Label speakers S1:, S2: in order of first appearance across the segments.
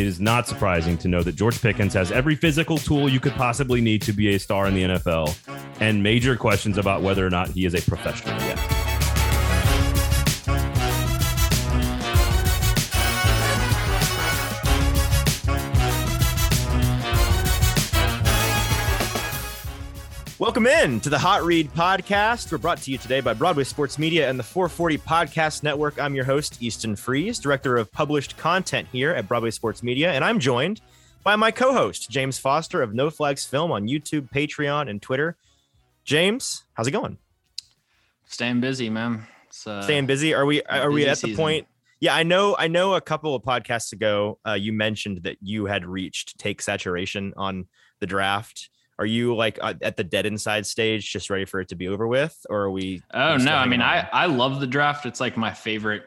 S1: it is not surprising to know that George Pickens has every physical tool you could possibly need to be a star in the NFL and major questions about whether or not he is a professional yet.
S2: Welcome in to the Hot Read podcast. We're brought to you today by Broadway Sports Media and the 440 Podcast Network. I'm your host, Easton Freeze, director of published content here at Broadway Sports Media, and I'm joined by my co-host, James Foster of No Flags Film on YouTube, Patreon, and Twitter. James, how's it going?
S3: Staying busy, man.
S2: Uh, Staying busy. Are we are we at the season. point? Yeah, I know. I know. A couple of podcasts ago, uh, you mentioned that you had reached take saturation on the draft are you like uh, at the dead inside stage, just ready for it to be over with, or are we?
S3: Oh no! I mean, I I love the draft. It's like my favorite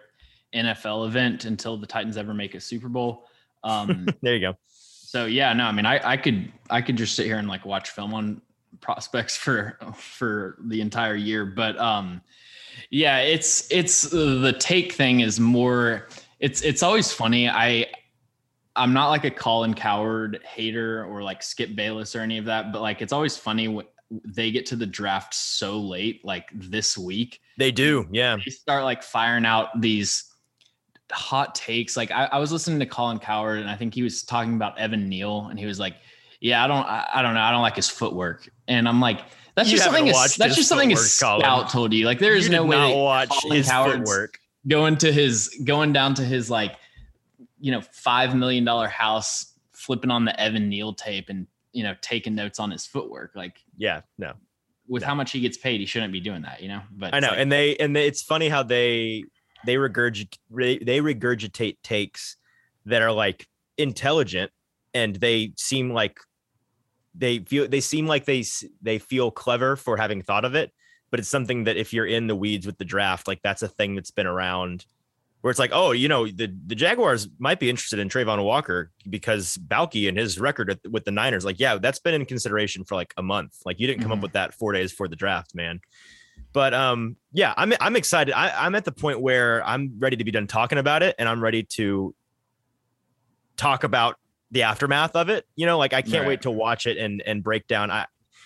S3: NFL event until the Titans ever make a Super Bowl.
S2: Um, there you go.
S3: So yeah, no, I mean, I I could I could just sit here and like watch film on prospects for for the entire year, but um, yeah, it's it's the take thing is more. It's it's always funny. I I'm not like a Colin Cowherd hater or like Skip Bayless or any of that, but like it's always funny when they get to the draft so late, like this week.
S2: They do, yeah.
S3: They start like firing out these hot takes. Like I, I was listening to Colin Cowherd, and I think he was talking about Evan Neal, and he was like, "Yeah, I don't, I, I don't know, I don't like his footwork," and I'm like. That's you just something. A, that's just something a scout Colin. told you. Like, there is no way.
S2: Colin his Cowherd's footwork.
S3: Going to his, going down to his like you know, five million dollar house flipping on the Evan Neal tape and you know taking notes on his footwork. Like,
S2: yeah, no.
S3: With
S2: no.
S3: how much he gets paid, he shouldn't be doing that, you know.
S2: But I know, like, and they and they, it's funny how they they regurgitate they regurgitate takes that are like intelligent and they seem like they feel they seem like they they feel clever for having thought of it but it's something that if you're in the weeds with the draft like that's a thing that's been around where it's like, oh, you know, the, the Jaguars might be interested in Travon Walker because Baalke and his record with the Niners, like, yeah, that's been in consideration for like a month. Like, you didn't come mm-hmm. up with that four days before the draft, man. But um, yeah, I'm I'm excited. I, I'm at the point where I'm ready to be done talking about it, and I'm ready to talk about the aftermath of it. You know, like I can't right. wait to watch it and and break down. I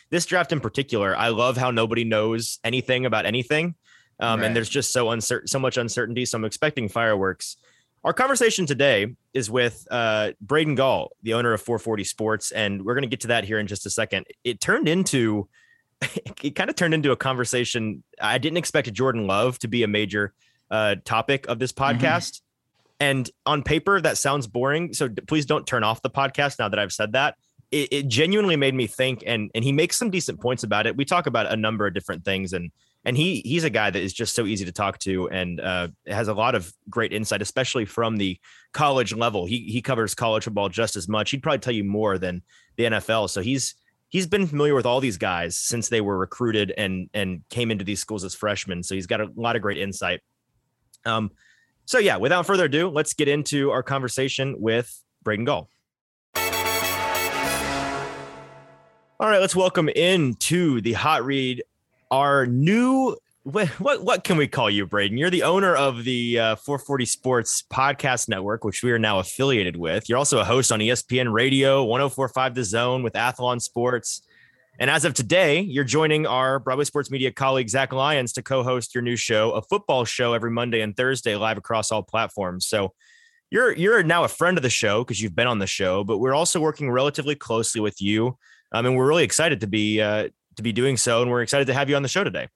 S2: this draft in particular, I love how nobody knows anything about anything. Um, right. And there's just so uncertain, so much uncertainty. So I'm expecting fireworks. Our conversation today is with uh, Braden Gall, the owner of 440 Sports, and we're going to get to that here in just a second. It turned into, it kind of turned into a conversation. I didn't expect Jordan Love to be a major uh, topic of this mm-hmm. podcast. Mm-hmm. And on paper, that sounds boring. So please don't turn off the podcast now that I've said that. It, it genuinely made me think, and and he makes some decent points about it. We talk about a number of different things, and and he he's a guy that is just so easy to talk to and uh, has a lot of great insight, especially from the college level. He he covers college football just as much. He'd probably tell you more than the NFL. So he's he's been familiar with all these guys since they were recruited and and came into these schools as freshmen. So he's got a lot of great insight. Um, so yeah, without further ado, let's get into our conversation with Braden Gall. All right, let's welcome into the hot read our new what, what what can we call you, Braden? You're the owner of the uh, 440 Sports Podcast Network, which we are now affiliated with. You're also a host on ESPN Radio, 1045 The Zone with Athlon Sports. And as of today, you're joining our Broadway Sports Media colleague Zach Lyons to co-host your new show, a football show every Monday and Thursday, live across all platforms. So you're you're now a friend of the show because you've been on the show, but we're also working relatively closely with you. Um, and we're really excited to be uh, to be doing so. And we're excited to have you on the show today.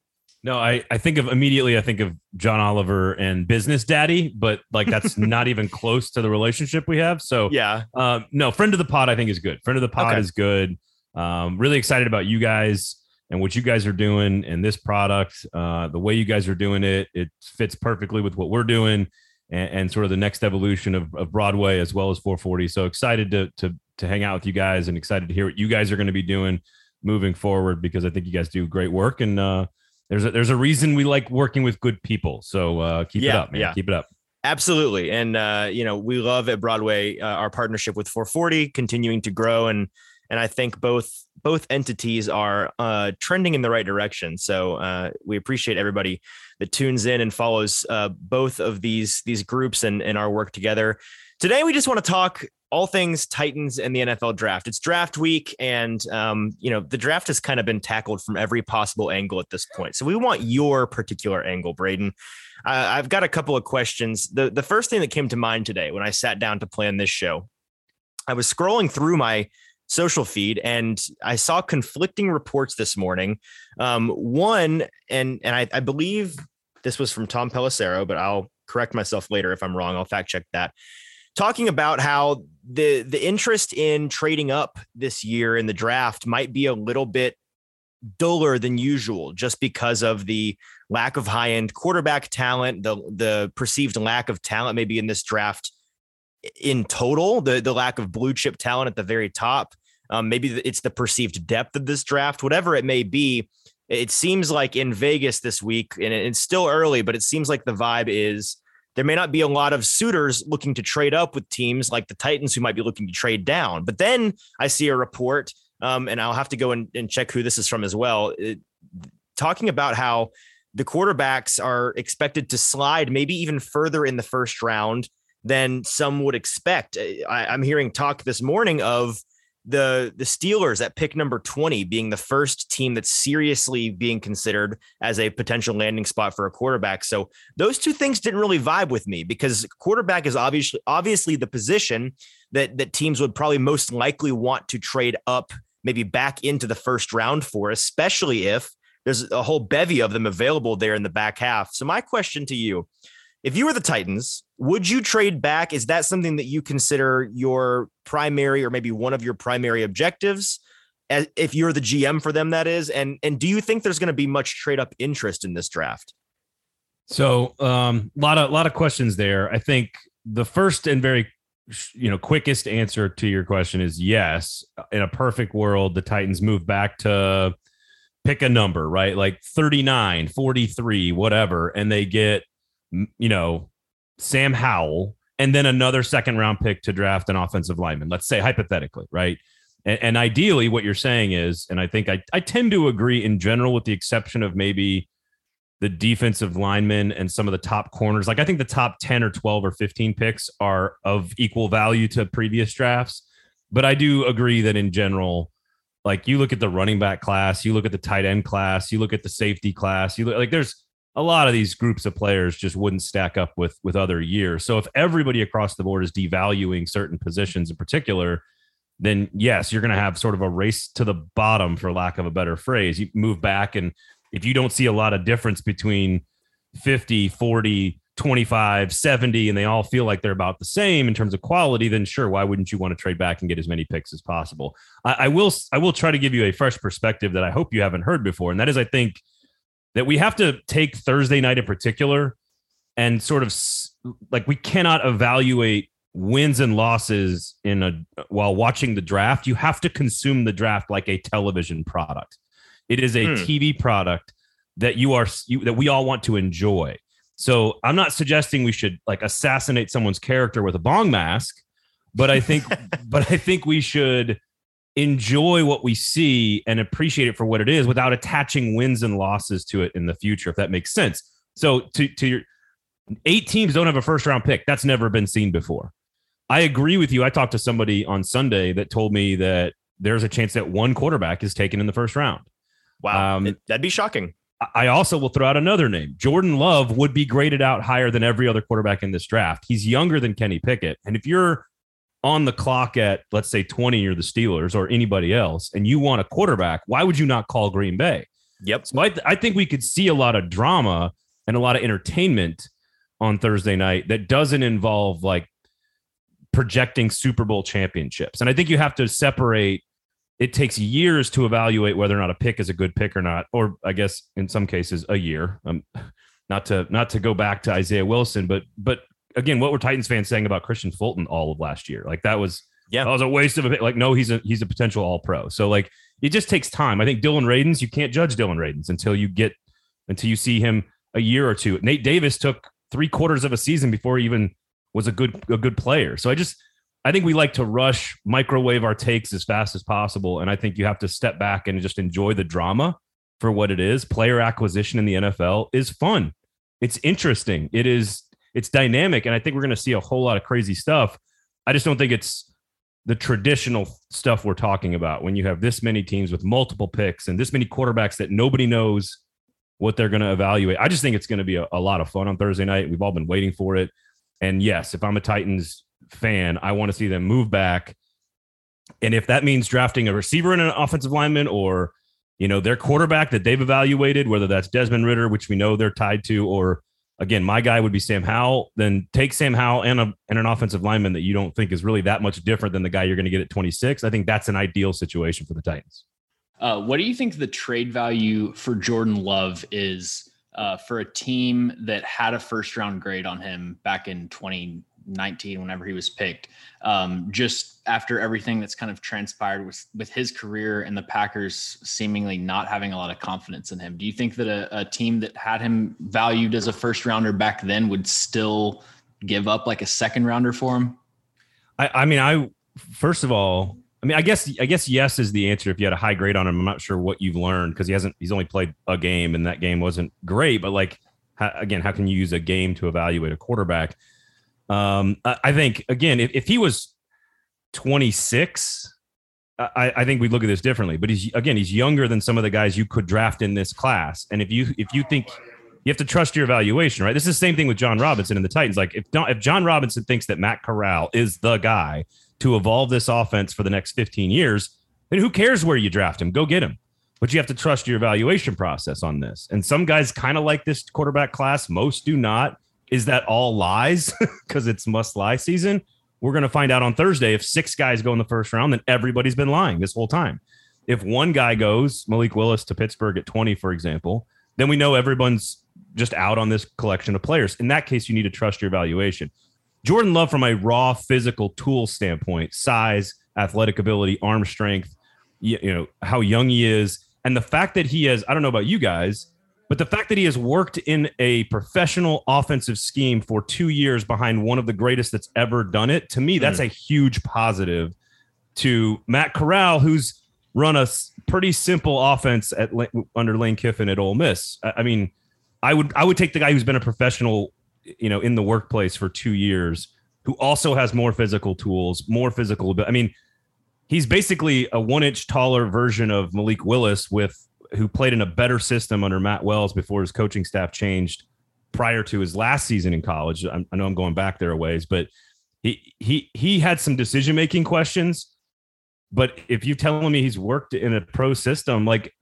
S1: No, I, I think of immediately, I think of John Oliver and Business Daddy, but like that's not even close to the relationship we have. So,
S2: yeah.
S1: Um, no, friend of the pod, I think is good. Friend of the pod okay. is good. Um, really excited about you guys and what you guys are doing and this product. Uh, the way you guys are doing it, it fits perfectly with what we're doing and, and sort of the next evolution of, of Broadway as well as 440. So excited to, to, to hang out with you guys and excited to hear what you guys are going to be doing moving forward because I think you guys do great work and uh, there's a, there's a reason we like working with good people. So uh, keep yeah, it up, man. Yeah. Keep it up.
S2: Absolutely. And, uh, you know, we love at Broadway uh, our partnership with 440 continuing to grow. And, and I think both, both entities are uh, trending in the right direction. So uh, we appreciate everybody that tunes in and follows uh, both of these, these groups and, and our work together. Today, we just want to talk all things Titans and the NFL draft. It's draft week, and um, you know the draft has kind of been tackled from every possible angle at this point. So we want your particular angle, Braden. Uh, I've got a couple of questions. the The first thing that came to mind today when I sat down to plan this show, I was scrolling through my social feed and I saw conflicting reports this morning. Um, one, and and I, I believe this was from Tom Pelissero, but I'll correct myself later if I'm wrong. I'll fact check that talking about how the the interest in trading up this year in the draft might be a little bit duller than usual just because of the lack of high end quarterback talent, the the perceived lack of talent maybe in this draft in total, the the lack of blue chip talent at the very top. Um, maybe it's the perceived depth of this draft, whatever it may be. It seems like in Vegas this week, and it's still early, but it seems like the vibe is there may not be a lot of suitors looking to trade up with teams like the Titans who might be looking to trade down. But then I see a report, um, and I'll have to go and, and, check who this is from as well, it, talking about how the quarterbacks are expected to slide maybe even further in the first round than some would expect. I, I'm hearing talk this morning of the the Steelers at pick number 20 being the first team that's seriously being considered as a potential landing spot for a quarterback. So those two things didn't really vibe with me because quarterback is obviously obviously the position that that teams would probably most likely want to trade up maybe back into the first round for, especially if there's a whole bevy of them available there in the back half. So my question to you, if you were the Titans, would you trade back? Is that something that you consider your primary or maybe one of your primary objectives? As, if you're the GM for them, that is, and and do you think there's going to be much trade up interest in this draft?
S1: So, a um, lot of lot of questions there. I think the first and very you know quickest answer to your question is yes. In a perfect world, the Titans move back to pick a number, right? Like 39, 43, whatever, and they get you know, Sam Howell and then another second round pick to draft an offensive lineman, let's say hypothetically, right? And, and ideally, what you're saying is, and I think I, I tend to agree in general, with the exception of maybe the defensive linemen and some of the top corners. Like I think the top 10 or 12 or 15 picks are of equal value to previous drafts. But I do agree that in general, like you look at the running back class, you look at the tight end class, you look at the safety class, you look like there's a lot of these groups of players just wouldn't stack up with with other years. So if everybody across the board is devaluing certain positions in particular, then yes, you're going to have sort of a race to the bottom for lack of a better phrase. You move back and if you don't see a lot of difference between 50, 40, 25, 70 and they all feel like they're about the same in terms of quality, then sure, why wouldn't you want to trade back and get as many picks as possible? I, I will I will try to give you a fresh perspective that I hope you haven't heard before, and that is I think that we have to take Thursday night in particular and sort of like we cannot evaluate wins and losses in a while watching the draft. You have to consume the draft like a television product. It is a hmm. TV product that you are you, that we all want to enjoy. So I'm not suggesting we should like assassinate someone's character with a bong mask, but I think but I think we should enjoy what we see and appreciate it for what it is without attaching wins and losses to it in the future, if that makes sense. So to, to your eight teams don't have a first round pick. That's never been seen before. I agree with you. I talked to somebody on Sunday that told me that there's a chance that one quarterback is taken in the first round.
S2: Wow. Um, that'd be shocking.
S1: I also will throw out another name. Jordan Love would be graded out higher than every other quarterback in this draft. He's younger than Kenny Pickett. And if you're on the clock at let's say 20 or the Steelers or anybody else and you want a quarterback, why would you not call Green Bay?
S2: Yep.
S1: So I, th- I think we could see a lot of drama and a lot of entertainment on Thursday night that doesn't involve like projecting Super Bowl championships. And I think you have to separate it takes years to evaluate whether or not a pick is a good pick or not or I guess in some cases a year. Um, not to not to go back to Isaiah Wilson, but but again, what were Titans fans saying about Kristian Fulton all of last year? Like that was yeah, that was a waste of a. Like no, he's a he's a potential All Pro. So like it just takes time. I think Dillon Radunz, you can't judge Dillon Radunz until you get until you see him a year or two. Nate Davis took three quarters of a season before he even was a good a good player. So I just I think we like to rush microwave our takes as fast as possible, and I think you have to step back and just enjoy the drama for what it is. Player acquisition in the NFL is fun. It's interesting. It is it's dynamic, and I think we're going to see a whole lot of crazy stuff. I just don't think it's the traditional stuff we're talking about when you have this many teams with multiple picks and this many quarterbacks that nobody knows what they're going to evaluate. I just think it's going to be a, a, lot of fun on Thursday night. We've all been waiting for it. And yes, if I'm a Titans fan, I want to see them move back. And if that means drafting a receiver and an offensive lineman or, you know, their quarterback that they've evaluated, whether that's Desmond Ridder, which we know they're tied to, or again, my guy would be Sam Howell. Then take Sam Howell and, a, and an offensive lineman that you don't think is really that much different than the guy you're going to get at 26. I think that's an ideal situation for the Titans.
S3: Uh, what do you think the trade value for Jordan Love is uh, for a team that had a first round grade on him back in 2019, whenever he was picked? Um, just after everything that's kind of transpired with with his career and the Packers seemingly not having a lot of confidence in him, do you think that a, a team that had him valued as a first rounder back then would still give up like a second rounder for him?
S1: I, I mean, I first of all, I mean, I guess I guess yes is the answer if you had a high grade on him. I'm not sure what you've learned because he hasn't. He's only played a game, and that game wasn't great. But like how, again, how can you use a game to evaluate a quarterback? Um, I, I think again, if, if he was 26, I, I think we look at this differently. But he's again, he's younger than some of the guys you could draft in this class. And if you if you think you have to trust your evaluation, right? This is the same thing with Jon Robinson and the Titans. Like if if Jon Robinson thinks that Matt Corral is the guy to evolve this offense for the next 15 years, then who cares where you draft him? Go get him. But you have to trust your evaluation process on this. And some guys kind of like this quarterback class, most do not. Is that all lies because it's must lie season? We're going to find out on Thursday if six guys go in the first round, then everybody's been lying this whole time. If one guy goes, Malik Willis to Pittsburgh at 20, for example, then we know everyone's just out on this collection of players. In that case, you need to trust your evaluation. Jordan Love, from a raw physical tool standpoint, size, athletic ability, arm strength, you, you know, how young he is, and the fact that he has, I don't know about you guys, but the fact that he has worked in a professional offensive scheme for two years behind one of the greatest that's ever done it, to me, that's mm. a huge positive to Matt Corral, who's run a pretty simple offense at under Lane Kiffin at Ole Miss. I, mean, I would I would take the guy who's been a professional you know, in the workplace for two years, who also has more physical tools, more physical. I mean, he's basically a one inch taller version of Malik Willis with who played in a better system under Matt Wells before his coaching staff changed prior to his last season in college. I, I know I'm going back there a ways, but he he he had some decision making questions. But if you're telling me he's worked in a pro system, like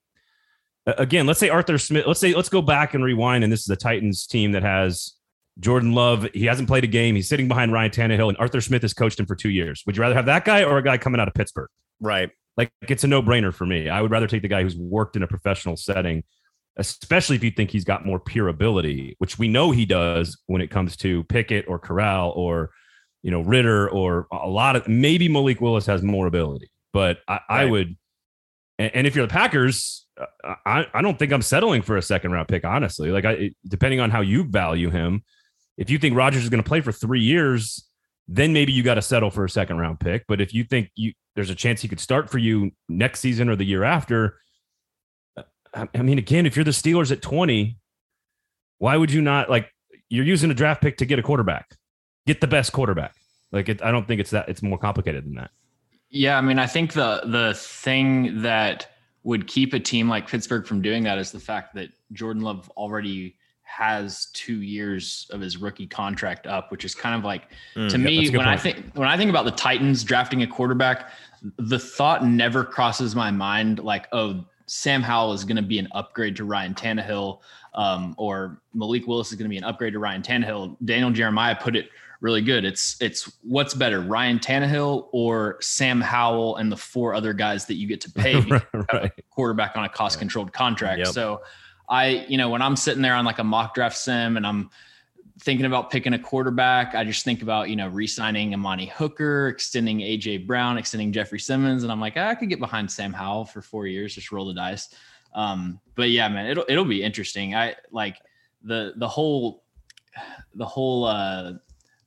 S1: again, let's say Arthur Smith, let's say let's go back and rewind, and this is a Titans team that has Jordan Love, he hasn't played a game. He's sitting behind Ryan Tannehill, and Arthur Smith has coached him for two years. Would you rather have that guy or a guy coming out of Pittsburgh?
S2: Right.
S1: Like it's a no brainer for me. I would rather take the guy who's worked in a professional setting, especially if you think he's got more pure ability, which we know he does when it comes to Pickett or Corral or, you know, Ridder or a lot of maybe Malik Willis has more ability. But I, right. I would, and, and if you're the Packers, uh, I, I don't think I'm settling for a second round pick, honestly. Like, I, depending on how you value him, if you think Rodgers is going to play for three years, then maybe you got to settle for a second round pick. But if you think you there's a chance he could start for you next season or the year after, I mean, again, if you're the Steelers at 20, why would you not like you're using a draft pick to get a quarterback, get the best quarterback? Like, it, I don't think it's that it's more complicated than that.
S3: Yeah, I mean, I think the the thing that would keep a team like Pittsburgh from doing that is the fact that Jordan Love already has two years of his rookie contract up, which is kind of like mm, to me when point. I think when I think about the Titans drafting a quarterback, the thought never crosses my mind like, oh, Sam Howell is going to be an upgrade to Ryan Tannehill, um, or Malik Willis is going to be an upgrade to Ryan Tannehill. Daniel Jeremiah put it really good. It's it's what's better, Ryan Tannehill or Sam Howell and the four other guys that you get to pay right. quarterback on a cost controlled contract. Yep. So I, you know, when I'm sitting there on like a mock draft sim and I'm thinking about picking a quarterback, I just think about, you know, re-signing Amani Hooker, extending AJ Brown, extending Jeffrey Simmons. And I'm like, I could get behind Sam Howell for four years, just roll the dice. Um, but yeah, man, it'll it'll be interesting. I like the the whole the whole uh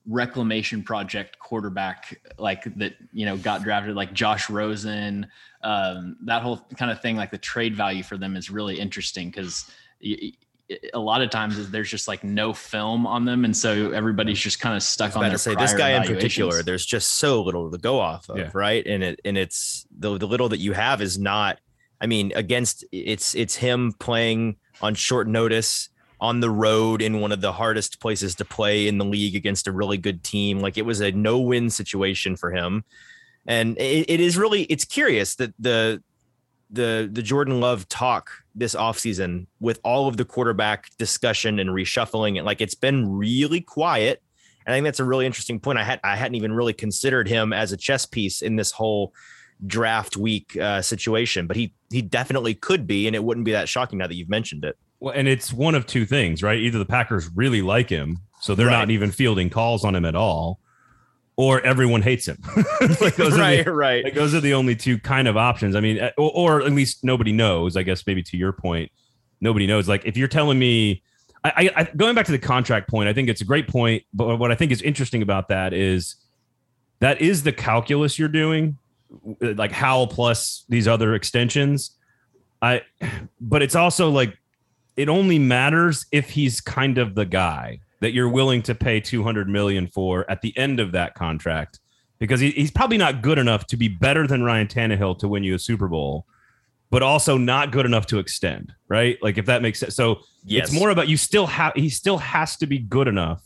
S3: reclamation project quarterback like that you know got drafted like Josh Rosen um, that whole kind of thing like the trade value for them is really interesting because you, a lot of times there's just like no film on them, and so everybody's just kind of stuck on their. To
S2: say this guy in particular, there's just so little to go off of, yeah. right? And it and it's the the little that you have is not. I mean, against it's it's him playing on short notice on the road in one of the hardest places to play in the league against a really good team. Like it was a no win situation for him. And it, it is really, it's curious that the, the, the Jordan Love talk this offseason with all of the quarterback discussion and reshuffling and like it's been really quiet. And I think that's a really interesting point. I had I hadn't even really considered him as a chess piece in this whole draft week uh, situation, but he he definitely could be, and it wouldn't be that shocking now that you've mentioned it.
S1: Well, and it's one of two things, right? Either the Packers really like him, so they're right. not even fielding calls on him at all, or everyone hates him.
S2: like those right,
S1: the,
S2: right.
S1: Like those are the only two kind of options. I mean, uh, or, or, at least nobody knows. I guess maybe to your point, nobody knows. Like if you're telling me, I, I going back to the contract point, I think it's a great point. But what I think is interesting about that is that is the calculus you're doing, like Howell plus these other extensions. I, but it's also like it only matters if he's kind of the guy that you're willing to pay 200 million for at the end of that contract because he, he's probably not good enough to be better than Ryan Tannehill to win you a Super Bowl, but also not good enough to extend, right? Like if that makes sense. So yes. it's more about you still have he still has to be good enough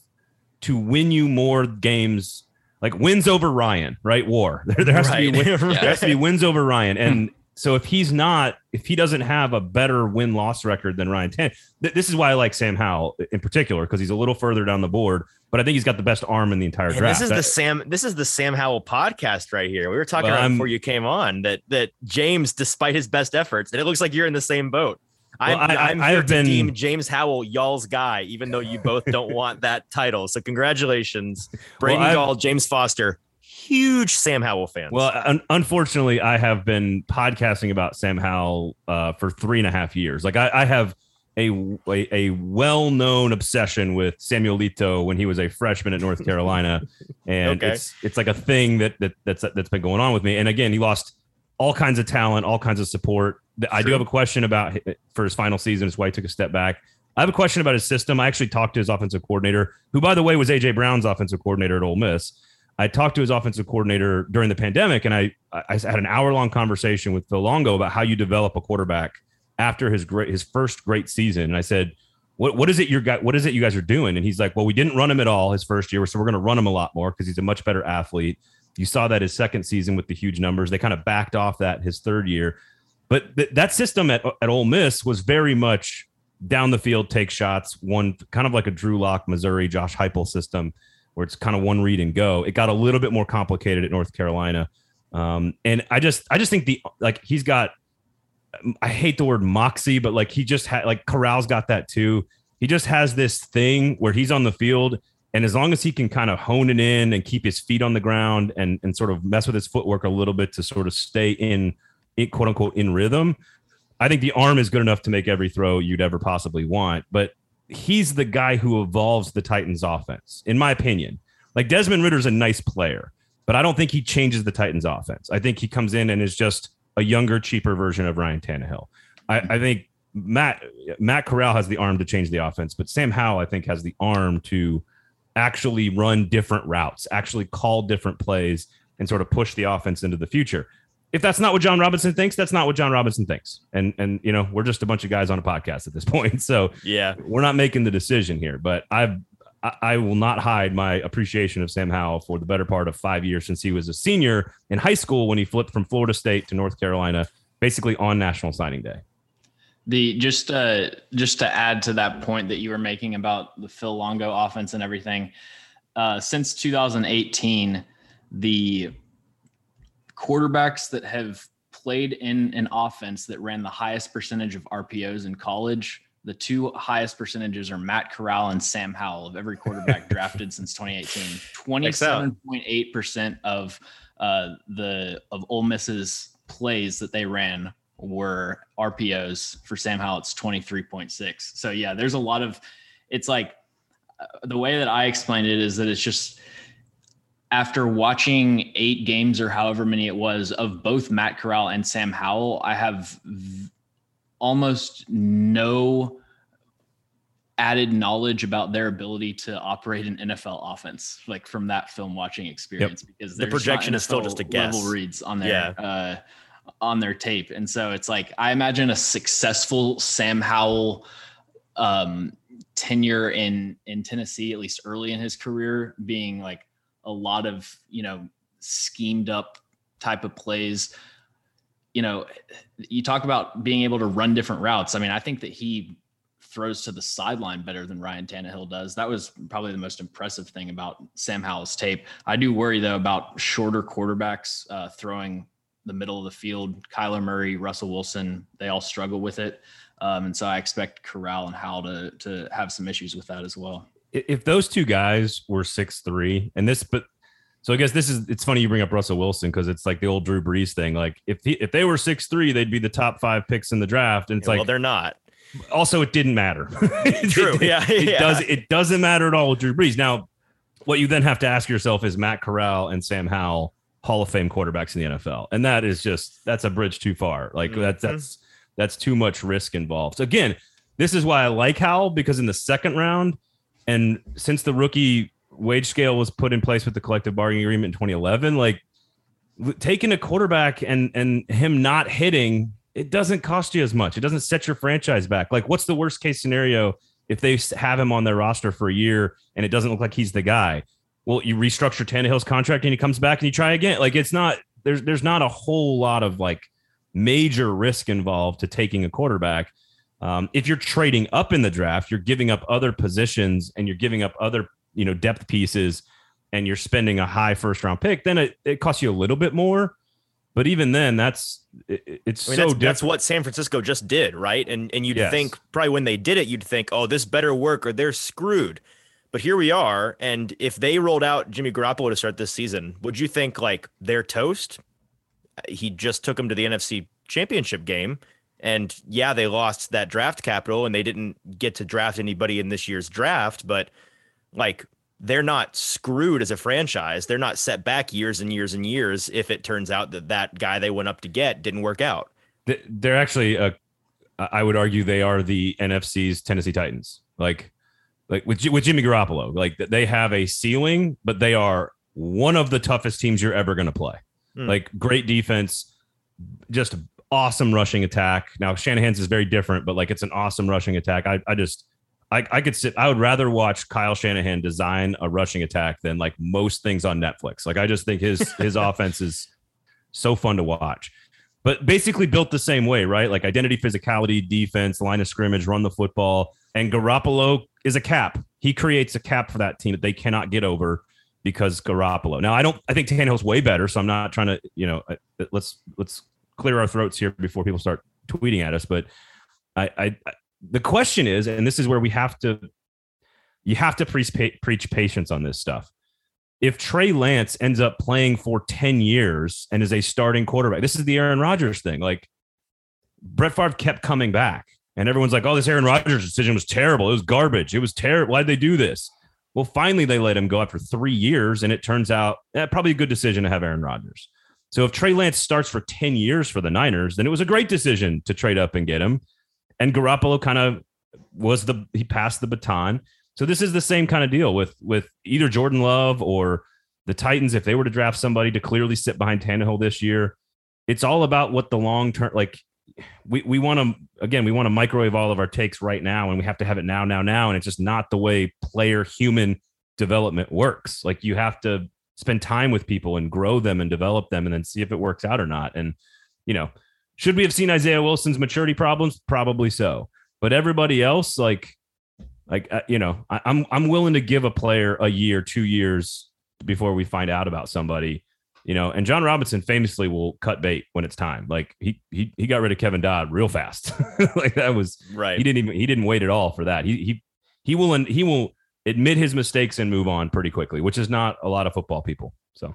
S1: to win you more games like wins over Ryan, right? War. There, there has right. to be win, there has to be wins over Ryan. And so if he's not, if he doesn't have a better win loss record than Ryan Tan, th- this is why I like Sam Howell in particular because he's a little further down the board. But I think he's got the best arm in the entire and draft.
S2: This is that, the Sam. This is the Sam Howell podcast right here. We were talking well, about before you came on that that James, despite his best efforts, and it looks like you're in the same boat. I'm, well, I, am here to been, deem James Howell y'all's guy, even though you both don't want that title. So congratulations, Braden well, Gall, James Foster huge Sam Howell fan.
S1: Well, un- unfortunately, I have been podcasting about Sam Howell uh, for three and a half years. Like I, I have a, a, a well-known obsession with Samuel Lito when he was a freshman at North Carolina, and okay. it's it's like a thing that that that's that's been going on with me. And again, he lost all kinds of talent, all kinds of support. I do have a question about for his final season. Is why he took a step back. I have a question about his system. I actually talked to his offensive coordinator, who, by the way, was AJ Brown's offensive coordinator at Ole Miss. I talked to his offensive coordinator during the pandemic, and I I had an hour long conversation with Phil Longo about how you develop a quarterback after his great his first great season. And I said, "What what is it you got? What is it you guys are doing?" And he's like, "Well, we didn't run him at all his first year, so we're going to run him a lot more because he's a much better athlete." You saw that his second season with the huge numbers. They kind of backed off that his third year, but th- that system at at Ole Miss was very much down the field, take shots, one kind of like a Drew Lock, Missouri, Josh Heupel system where it's kind of one read and go. It got a little bit more complicated at North Carolina. Um, and I just, I just think the, like he's got, I hate the word moxie, but like he just had, like Corral's got that too. He just has this thing where he's on the field and as long as he can kind of hone it in and keep his feet on the ground and, and sort of mess with his footwork a little bit to sort of stay in, in quote unquote in rhythm, I think the arm is good enough to make every throw you'd ever possibly want. But he's the guy who evolves the Titans offense, in my opinion. Like Desmond Ridder's a nice player, but I don't think he changes the Titans offense. I think he comes in and is just a younger, cheaper version of Ryan Tannehill. I, I think Matt Matt Corral has the arm to change the offense, but Sam Howell, I think, has the arm to actually run different routes, actually call different plays, and sort of push the offense into the future if that's not what Jon Robinson thinks, that's not what Jon Robinson thinks. And and you know, we're just a bunch of guys on a podcast at this point. So
S2: yeah,
S1: we're not making the decision here. But I've I will not hide my appreciation of Sam Howell for the better part of five years since he was a senior in high school when he flipped from Florida State to North Carolina, basically on National Signing Day.
S3: The just uh just to add to that point that you were making about the Phil Longo offense and everything, uh, since 2018, the quarterbacks that have played in an offense that ran the highest percentage of RPOs in college. The two highest percentages are Matt Corral and Sam Howell of every quarterback drafted since 2018. 27.8% of uh, the of Ole Miss's plays that they ran were RPOs for Sam Howell. It's 23.6. So yeah, there's a lot of it's like uh, the way that I explained it is that it's just after watching eight games or however many it was of both Matt Corral and Sam Howell, I have v- almost no added knowledge about their ability to operate an NFL offense, like from that film watching experience, yep. because
S2: the projection is still just a guess.
S3: Level reads on their yeah. uh, on their tape, and so it's like I imagine a successful Sam Howell um, tenure in in Tennessee, at least early in his career, being like a lot of you know schemed up type of plays. You know, you talk about being able to run different routes. I mean, I think that he throws to the sideline better than Ryan Tannehill does. That was probably the most impressive thing about Sam Howell's tape. I do worry though about shorter quarterbacks uh, throwing the middle of the field. Kyler Murray, Russell Wilson, they all struggle with it, um, and so I expect Corral and Howell to to have some issues with that as well.
S1: If those two guys were six three, and this, but so I guess this is it's funny you bring up Russell Wilson because it's like the old Drew Brees thing. Like if he, if they were six three, they'd be the top five picks in the draft, and it's
S2: yeah,
S1: like
S2: well, they're not
S1: also it didn't matter.
S2: True.
S1: it,
S2: yeah.
S1: It
S2: yeah.
S1: does it doesn't matter at all with Drew Brees. Now, what you then have to ask yourself is Matt Corral and Sam Howell Hall of Fame quarterbacks in the NFL. And that is just that's a bridge too far. Like mm-hmm. that's that's that's too much risk involved. So again, this is why I like Howell because in the second round, and since the rookie wage scale was put in place with the collective bargaining agreement in 2011, like taking a quarterback and and him not hitting it doesn't cost you as much. It doesn't set your franchise back. Like, what's the worst case scenario if they have him on their roster for a year and it doesn't look like he's the guy? Well, you restructure Tannehill's contract and he comes back and you try again. Like, it's not there's there's not a whole lot of like major risk involved to taking a quarterback. Um, if you're trading up in the draft, you're giving up other positions and you're giving up other you know depth pieces, and you're spending a high first round pick. Then it, it costs you a little bit more but even then, that's it, it's I mean, so
S2: that's, that's, what San Francisco just did, right? And and you'd yes. think probably when they did it, you'd think, oh, this better work or they're screwed. But here we are, and if they rolled out Jimmy Garoppolo to start this season, would you think like they're toast? He just took them to the NFC Championship game, and yeah, they lost that draft capital, and they didn't get to draft anybody in this year's draft. But like they're not screwed as a franchise. They're not set back years and years and years if it turns out that that guy they went up to get didn't work out.
S1: They're actually, uh, I would argue, they are the NFC's Tennessee Titans. Like, like with with Jimmy Garoppolo, like they have a ceiling, but they are one of the toughest teams you're ever going to play. Mm. Like great defense, just awesome rushing attack. Now Shanahan's is very different, but like it's an awesome rushing attack. I I just I, I could sit. I would rather watch Kyle Shanahan design a rushing attack than like most things on Netflix. Like I just think his his offense is so fun to watch. But basically built the same way, right? Like identity, physicality, defense, line of scrimmage, run the football. And Garoppolo is a cap. He creates a cap for that team that they cannot get over because Garoppolo. Now I don't. I think Tannehill's way better. So I'm not trying to. You know, uh, let's let's clear our throats here before people start tweeting at us. But I, I the question is, and this is where we have to, you have to pre- preach patience on this stuff. If Trey Lance ends up playing for 10 years and is a starting quarterback, this is the Aaron Rodgers thing. Like Brett Favre kept coming back, and everyone's like, oh, this Aaron Rodgers decision was terrible. It was garbage. It was terrible. Why'd they do this? Well, finally, they let him go after three years, and it turns out eh, probably a good decision to have Aaron Rodgers. So if Trey Lance starts for 10 years for the Niners, then it was a great decision to trade up and get him. And Garoppolo kind of was the he passed the baton. So this is the same kind of deal with with either Jordan Love or the Titans. If they were to draft somebody to clearly sit behind Tannehill this year, it's all about what the long term like. We we want to again we want to microwave all of our takes right now, and we have to have it now, now, now, and it's just not the way player human development works. Like you have to spend time with people and grow them and develop them, and then see if it works out or not. And you know, should we have seen Isaiah Wilson's maturity problems? Probably so. But everybody else, like, like uh, you know, I, I'm I'm willing to give a player a year, two years before we find out about somebody, you know. And Jon Robinson famously will cut bait when it's time. Like he he he got rid of Kevin Dodd real fast. like that was
S2: right.
S1: He didn't even he didn't wait at all for that. He he he will he will admit his mistakes and move on pretty quickly, which is not a lot of football people. So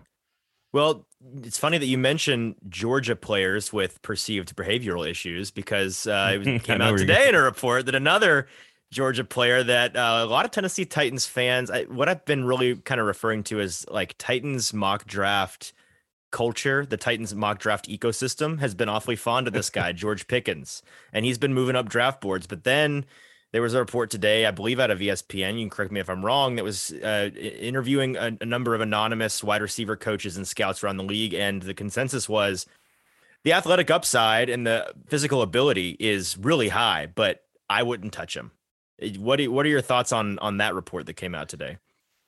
S2: well, it's funny that you mention Georgia players with perceived behavioral issues because uh, it came out today in a report that another Georgia player that uh, a lot of Tennessee Titans fans, I, what I've been really kind of referring to as like Titans mock draft culture, the Titans mock draft ecosystem has been awfully fond of this guy, George Pickens, and he's been moving up draft boards. But then there was a report today, I believe, out of ESPN. You can correct me if I'm wrong. That was uh, interviewing a, a, number of anonymous wide receiver coaches and scouts around the league, and the consensus was the athletic upside and the physical ability is really high, but I wouldn't touch him. What do, what are your thoughts on on that report that came out today?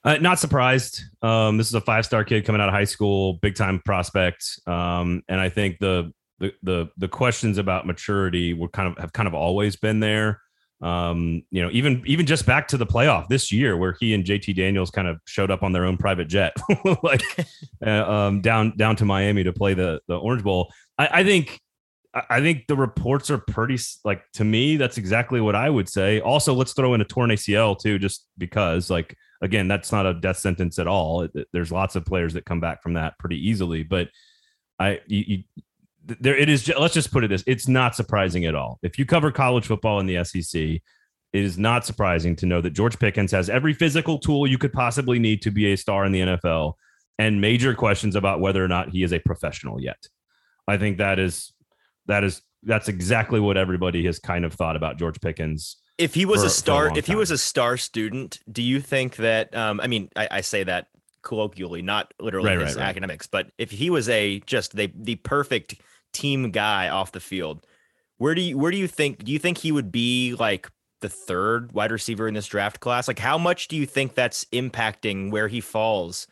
S1: Uh, not surprised. Um, this is a five star kid coming out of high school, big time prospect, um, and I think the, the the the questions about maturity were kind of have kind of always been there um, you know, even even just back to the playoff this year, where he and JT Daniels kind of showed up on their own private jet, like uh, um, down down to Miami to play the the Orange Bowl. I, I think I think the reports are pretty like to me. That's exactly what I would say. Also, let's throw in a torn ACL too, just because like again, that's not a death sentence at all. There's lots of players that come back from that pretty easily, but I you there it is let's just put it this it's not surprising at all. If you cover college football in the sec it is not surprising to know that george pickens has every physical tool you could possibly need to be a star in the nfl and major questions about whether or not he is a professional yet. I think that is that is that's exactly what everybody has kind of thought about george pickens
S2: if he was for, a star a if he was a star student do you think that um i mean i, I say that colloquially not literally right, his right, right. academics but if he was a just the the perfect team guy off the field. Where do you where do you think do you think he would be like the third wide receiver in this draft class? Like how much do you think that's impacting where he falls?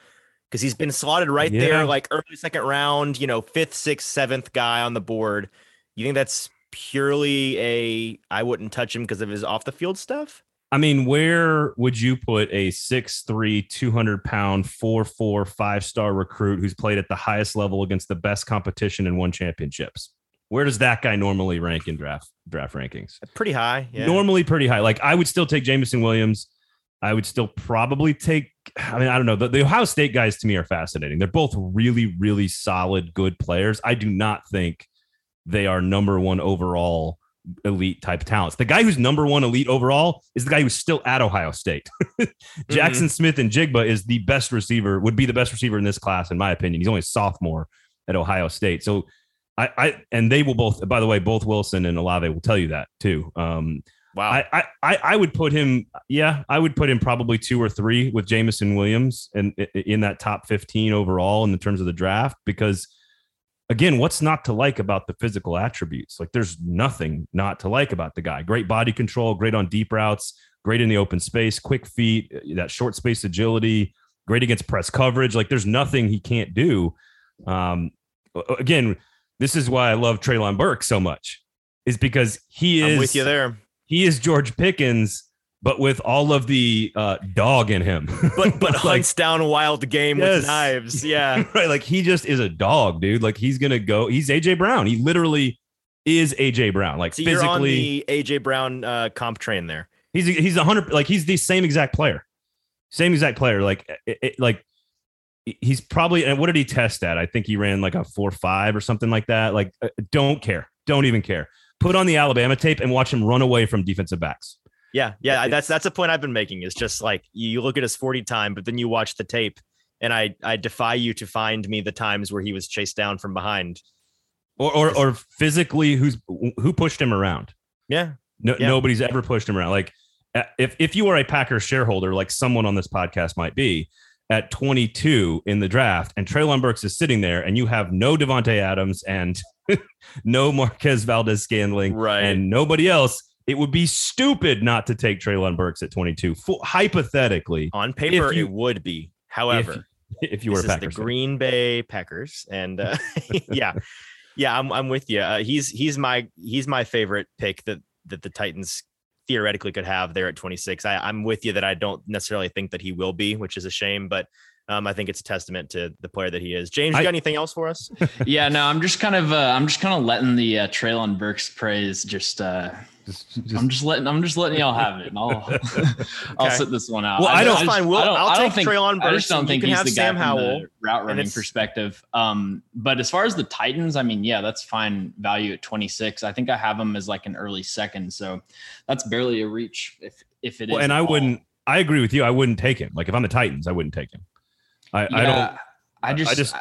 S2: Because he's been slotted right yeah. there, like early second round, you know, fifth, sixth, seventh guy on the board. You think that's purely a I wouldn't touch him because of his off the field stuff?
S1: I mean, where would you put a 6'3, 200 pound, 4'4, five star recruit who's played at the highest level against the best competition and won championships? Where does that guy normally rank in draft draft rankings?
S2: Uh, pretty high. Yeah.
S1: Normally pretty high. Like I would still take Jameson Williams. I would still probably take, I mean, I don't know. The, the Ohio State guys to me are fascinating. They're both really, really solid, good players. I do not think they are number one overall elite type talents. The guy who's number one elite overall is the guy who's still at Ohio State. Jaxon mm-hmm. Smith-Njigba is the best receiver, would be the best receiver in this class, in my opinion. He's only a sophomore at Ohio State. So I, I and they will both, by the way, both Wilson and Olave will tell you that too. Um, wow. I, I, I would put him, yeah, I would put him probably two or three with Jameson Williams and in that top 15 overall in the terms of the draft because – again, what's not to like about the physical attributes? Like there's nothing not to like about the guy. Great body control, great on deep routes, great in the open space, quick feet, uh, that short space agility, great against press coverage. Like there's nothing he can't do. Um, again, this is why I love Treylon Burks so much, is because he is
S2: I'm with you there.
S1: He is George Pickens but with all of the uh, dog in him.
S2: but but like, hunts down wild game yes. with knives. Yeah.
S1: right. Like he just is a dog, dude. Like he's gonna go. He's AJ Brown. He literally is AJ Brown. Like so physically, you're on the
S2: AJ Brown uh, comp train there.
S1: He's he's a hundred. Like he's the same exact player. Same exact player. Like it, it, like he's probably. And what did he test at? I think he ran like a four five or something like that. Like uh, don't care. Don't even care. Put on the Alabama tape and watch him run away from defensive backs.
S2: Yeah, yeah, that's that's a point I've been making. Is just like you look at his forty time, but then you watch the tape, and I I defy you to find me the times where he was chased down from behind,
S1: or or, or physically who's who pushed him around.
S2: Yeah,
S1: no,
S2: yeah.
S1: nobody's ever pushed him around. Like if if you are a Packers shareholder, like someone on this podcast might be, at 22 in the draft, and Treylon Burks is sitting there, and you have no Davante Adams and no Marquez Valdes-Scantling,
S2: right,
S1: and nobody else it would be stupid not to take Treylon Burks at 22. hypothetically,
S2: on paper, you, it would be. However,
S1: if, if you were Packers,
S2: the Green Bay Packers, and uh, yeah, yeah, I'm I'm with you. Uh, he's he's my he's my favorite pick that that the Titans theoretically could have there at 26. I, I'm with you that I don't necessarily think that he will be, which is a shame, but um, I think it's a testament to the player that he is. James, you got anything else for us?
S3: yeah, no, I'm just kind of uh, I'm just kind of letting the uh, Treylon Burks praise just uh, just, just, I'm just letting I'm just letting y'all have it, and I'll I'll sit this one out.
S2: Well, I, I don't find. We'll, I don't, I'll I don't take Treylon Burks.
S3: I just don't think he's the guy Sam from the route running perspective. Um, but as far as the Titans, I mean, yeah, that's fine value at 26. I think I have him as like an early second, so that's barely a reach if if it well,
S1: is. And I all. wouldn't. I agree with you. I wouldn't take him. Like if I'm the Titans, I wouldn't take him. I, yeah, I don't.
S3: I just, I just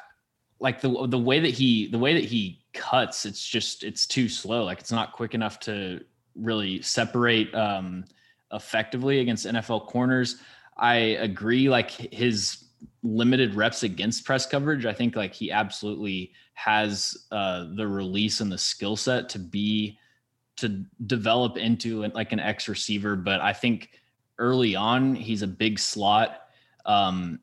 S3: like the the way that he the way that he cuts. It's just it's too slow. Like it's not quick enough to really separate um, effectively against NFL corners. I agree, like his limited reps against press coverage. I think like he absolutely has uh, the release and the skill set to be to develop into like an X receiver. But I think early on he's a big slot. Um,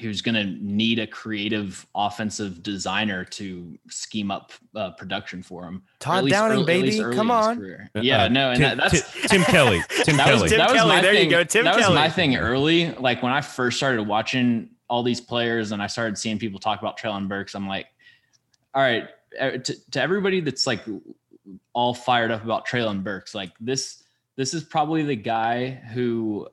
S3: who's going to need a creative offensive designer to scheme up uh, production for him.
S2: Todd Downing, early, baby, come on.
S3: Uh, yeah, no, and
S1: Tim,
S3: that, that's
S1: Tim Kelly. Tim
S2: that
S1: Kelly.
S2: Was Tim
S3: that was
S2: Kelly.
S3: my
S2: there
S3: thing.
S2: you go, Tim
S3: that
S2: Kelly.
S3: was my thing early. Like when I first started watching all these players and I started seeing people talk about Treylon Burks, I'm like, all right, uh, to, to everybody that's like all fired up about Treylon Burks, like this, this is probably the guy who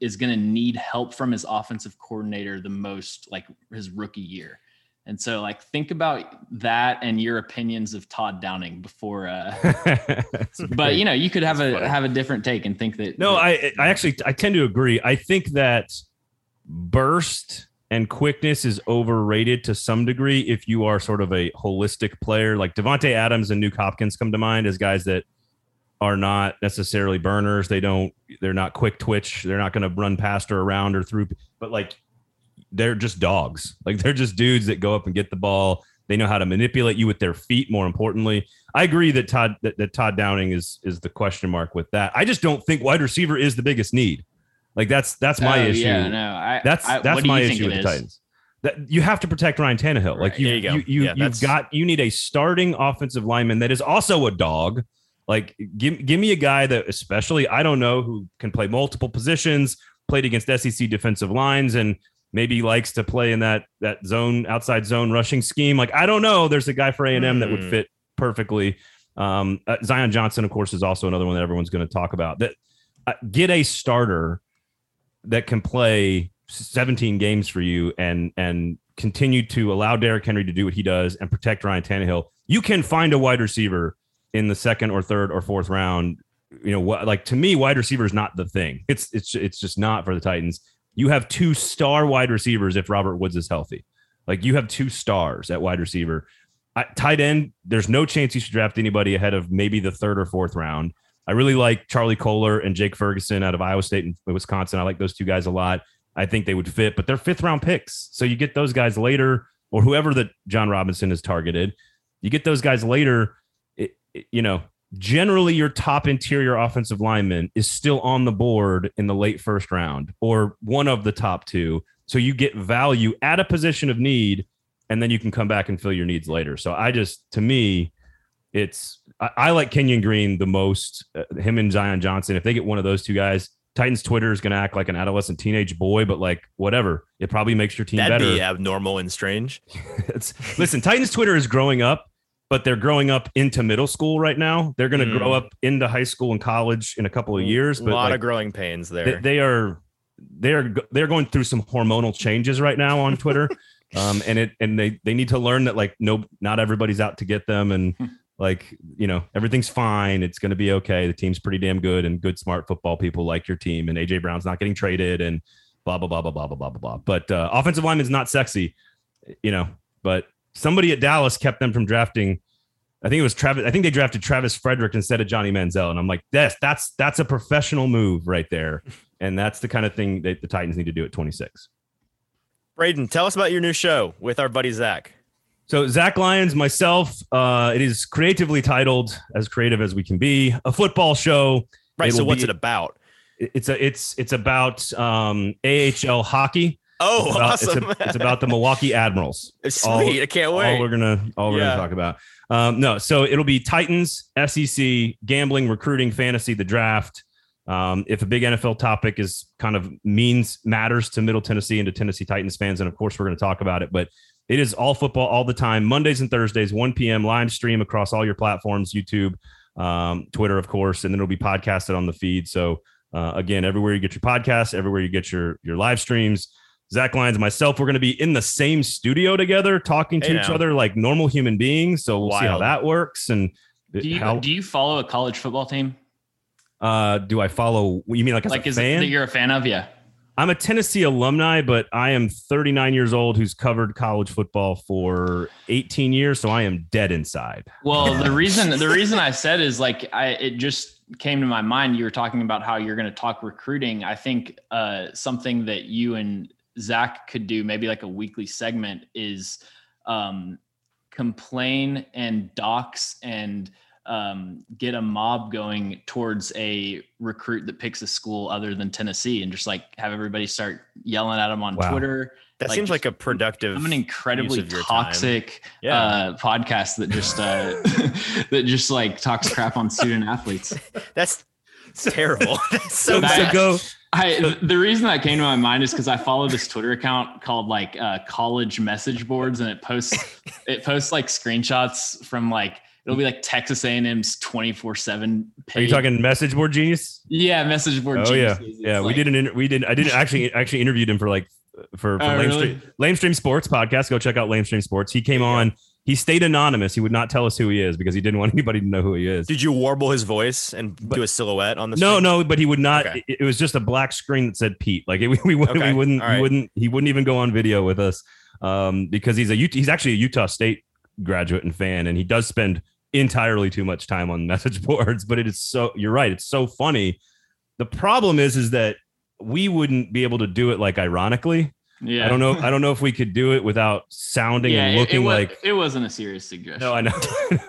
S3: is going to need help from his offensive coordinator the most, like his rookie year. And so, like, think about that and your opinions of Todd Downing before. Uh, but you know, you could have a
S2: funny.
S3: have a different take and think that.
S1: No,
S3: that-
S1: I I actually I tend to agree. I think that burst and quickness is overrated to some degree if you are sort of a holistic player. Like Davante Adams and Nuk Hopkins come to mind as guys that are not necessarily burners. They don't they're not quick twitch. They're not going to run past or around or through but like they're just dogs. Like they're just dudes that go up and get the ball. They know how to manipulate you with their feet more importantly. I agree that Todd that, that Todd Downing is is the question mark with that. I just don't think wide receiver is the biggest need. Like that's that's my
S3: Oh,
S1: issue.
S3: Yeah, no, I,
S1: That's
S3: I,
S1: that's my issue
S3: it
S1: with the? Titans. That you have to protect Ryan Tannehill. Like
S3: Right.
S1: you,
S2: you
S1: you, you
S2: Yeah,
S1: you've
S2: that's-
S1: got you need a starting offensive lineman that is also a dog. Like give give me a guy that especially I don't know who can play multiple positions, played against SEC defensive lines, and maybe likes to play in that that zone outside zone rushing scheme. Like I don't know. There's a guy for A and M that would
S2: Hmm.
S1: fit perfectly. Um, uh, Zion Johnson, of course, is also another one that everyone's going to talk about. That uh, get a starter that can play 17 games for you and and continue to allow Derrick Henry to do what he does and protect Ryan Tannehill. You can find a wide receiver in the second or third or fourth round. You know what? Like to me, wide receiver is not the thing. It's it's it's just not for the Titans. You have two star wide receivers if Robert Woods is healthy. Like you have two stars at wide receiver. I, tight end, there's no chance you should draft anybody ahead of maybe the third or fourth round. I really like Charlie Kolar and Jake Ferguson out of Iowa State and Wisconsin. I like those two guys a lot. I think they would fit, but they're fifth round picks. So you get those guys later, or whoever that Jon Robinson is targeted. You get those guys later. You know, generally your top interior offensive lineman is still on the board in the late first round or one of the top two. So you get value at a position of need, and then you can come back and fill your needs later. So I just, to me, it's I, I like Kenyon Green the most. Uh, him and Zion Johnson. If they get one of those two guys, Titans Twitter is going to act like an adolescent teenage boy, but like whatever, it probably makes your team
S2: That'd
S1: better.
S2: be abnormal and strange.
S1: It's, listen, Titans Twitter is growing up, but they're growing up into middle school right now. They're going to
S2: Mm.
S1: grow up into high school and college in a couple of years.
S2: a lot
S1: like,
S2: of growing pains there.
S1: they are they're they're going through some hormonal changes right now on Twitter, um, and it and they they need to learn that like no, not everybody's out to get them, and like you know everything's fine. It's going to be okay. The team's pretty damn good, and good smart football people like your team, and AJ Brown's not getting traded, and blah blah blah blah blah blah blah blah. But uh, offensive lineman's not sexy, you know. But somebody at Dallas kept them from drafting. I think it was Travis. I think they drafted Travis Frederick instead of Johnny Manziel, and I'm like, that's that's that's a professional move right there, and that's the kind of thing that the Titans need to do at 26.
S2: Braden, tell us about your new show with our buddy Zach.
S1: So Zach Lyons, myself, uh, it is creatively titled as creative as we can be, a football show.
S2: Right. so
S1: It'll
S2: what's
S1: be-
S2: it about?
S1: It's a it's it's about um, AHL hockey.
S2: Oh,
S1: It's about,
S2: awesome.
S1: It's, a- it's about the Milwaukee Admirals.
S2: It's sweet.
S1: all-
S2: I can't wait.
S1: all we're gonna all we're
S2: Yeah.
S1: gonna talk about. Um, no, so it'll be Titans, SEC, gambling, recruiting, fantasy, the draft. Um, if a big NFL topic is kind of means matters to Middle Tennessee and to Tennessee Titans fans, and of course we're going to talk about it. But it is all football all the time, Mondays and Thursdays, 1 p.m. live stream across all your platforms, YouTube, um, Twitter, of course, and then it'll be podcasted on the feed. So uh, again, everywhere you get your podcasts, everywhere you get your your live streams. Zach Lyons, and myself, we're going to be in the same studio together, talking to
S2: Hey
S1: each
S2: now.
S1: other like normal human beings. So we'll see how that works. And
S3: Do you
S1: how
S3: do you follow a college football team?
S1: uh, do I follow? You mean like as
S3: like
S1: a
S3: is it that you're a fan of? Yeah.
S1: I'm a Tennessee alumni, but I am 39 years old who's covered college football for 18 years, so I am dead inside.
S3: Well, the reason the reason I said is like I it just came to my mind. You were talking about how you're going to talk recruiting. I think uh, something that you and Zach could do, maybe like a weekly segment, is um, complain and dox and um, get a mob going towards a recruit that picks a school other than Tennessee, and just like have everybody start yelling at them on wow. Twitter.
S2: That like, seems like a productive.
S3: I'm an incredibly toxic yeah. uh, podcast that just uh, that just like talks crap on student athletes.
S2: That's terrible. That's so, so
S3: go. I the reason that came to my mind is because I follow this Twitter account called like uh, college message boards, and it posts it posts like screenshots from like it'll be like Texas A&M's 24 seven.
S1: Are you talking message board genius?
S3: Yeah. Message board.
S1: Oh yeah. Yeah. Like, we did an, inter- we did, I didn't actually, actually interviewed him for like, for, for oh, Lamestream, really? Lamestream Sports podcast. Go check out Lamestream Sports. He came on, he stayed anonymous. He would not tell us who he is because he didn't want anybody to know who he is.
S2: Did you warble his voice and but, do a silhouette on the?
S1: No, screen? no, but he would not. Okay. It, it, was just a black screen that said Pete. Like it, we, we, okay. we wouldn't, right. he wouldn't, he wouldn't even go on video with us um, because he's a he's actually a Utah State graduate and fan, and he does spend entirely too much time on message boards, but it is so you're right, it's so funny. The problem is is that we wouldn't be able to do it like ironically. Yeah. I don't know. I don't know if we could do it without sounding yeah, and looking
S3: it, it
S1: was, like
S3: it wasn't a serious suggestion.
S1: No, I know.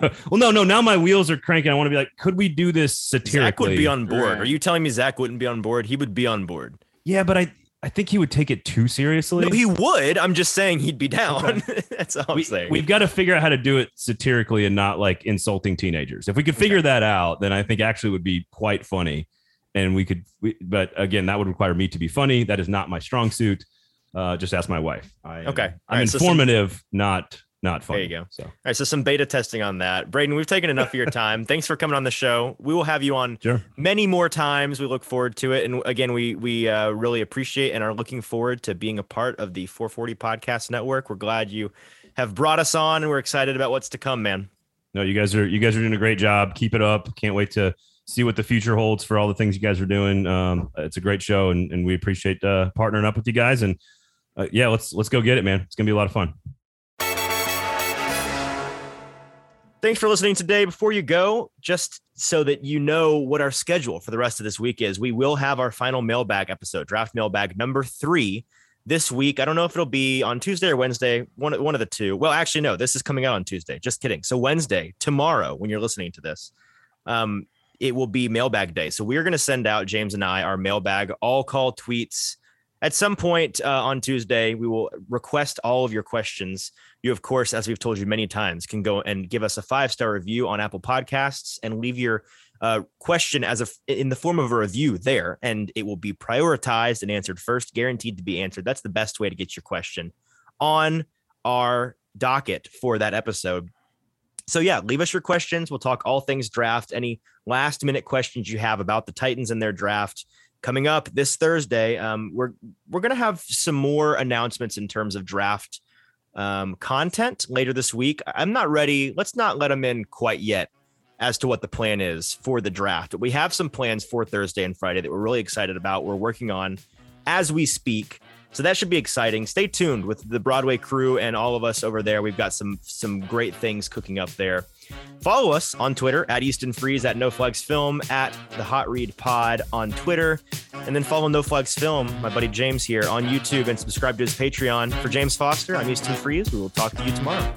S1: well, no, no. Now my wheels are cranking. I want to be like, could we do this satirically?
S2: Zach would be on board. Right. Are you telling me Zach wouldn't be on board? He would be on board.
S1: Yeah, but I I think he would take it too seriously.
S2: No, he would. I'm just saying he'd be down. That's all I'm
S1: we,
S2: saying.
S1: We've got to figure out how to do it satirically and not like insulting teenagers. If we could figure okay. that out, then I think actually would be quite funny. And we could, we, but again, that would require me to be funny. That is not my strong suit. Uh, just ask my wife. I,
S2: okay.
S1: I'm right, informative, so some, not not fun.
S2: There you go. So, all right. So some beta testing on that. Braden, we've taken enough of your time. Thanks for coming on the show. We will have you on sure. many more times. We look forward to it. And again, we we uh, really appreciate and are looking forward to being a part of the 440 Podcast Network. We're glad you have brought us on, and we're excited about what's to come, man.
S1: No, you guys are you guys are doing a great job. Keep it up. Can't wait to see what the future holds for all the things you guys are doing. Um, it's a great show, and, and we appreciate uh, partnering up with you guys. And uh, yeah, let's let's go get it, man. It's gonna be a lot of fun.
S2: Thanks for listening today. Before you go, just so that you know what our schedule for the rest of this week is, we will have our final mailbag episode, draft mailbag number three this week. I don't know if it'll be on Tuesday or Wednesday, one, one of the two. Well, actually, no, this is coming out on Tuesday. Just kidding. So, Wednesday, tomorrow, when you're listening to this, um, it will be mailbag day. So, we're going to send out, James and I, our mailbag all call tweets. At some point uh, on Tuesday, we will request all of your questions you, of course, as we've told you many times, can go and give us a five star review on Apple Podcasts and leave your uh, question as a in the form of a review there, and it will be prioritized and answered first, guaranteed to be answered. That's the best way to get your question on our docket for that episode. So yeah, leave us your questions. We'll talk all things draft. Any last minute questions you have about the Titans and their draft coming up this Thursday. Um, we're we're gonna have some more announcements in terms of draft um, content later this week. I'm not ready. Let's not let them in quite yet as to what the plan is for the draft. We have some plans for Thursday and Friday that we're really excited about. We're working on as we speak. So that should be exciting. Stay tuned with the Broadway crew and all of us over there. We've got some some great things cooking up there. Follow us on Twitter at Easton Freeze, at No Flags Film, at the Hot Read Pod on Twitter. And then follow No Flags Film, my buddy James here on YouTube, and subscribe to his Patreon. For James Foster, I'm Easton Freeze. We will talk to you tomorrow.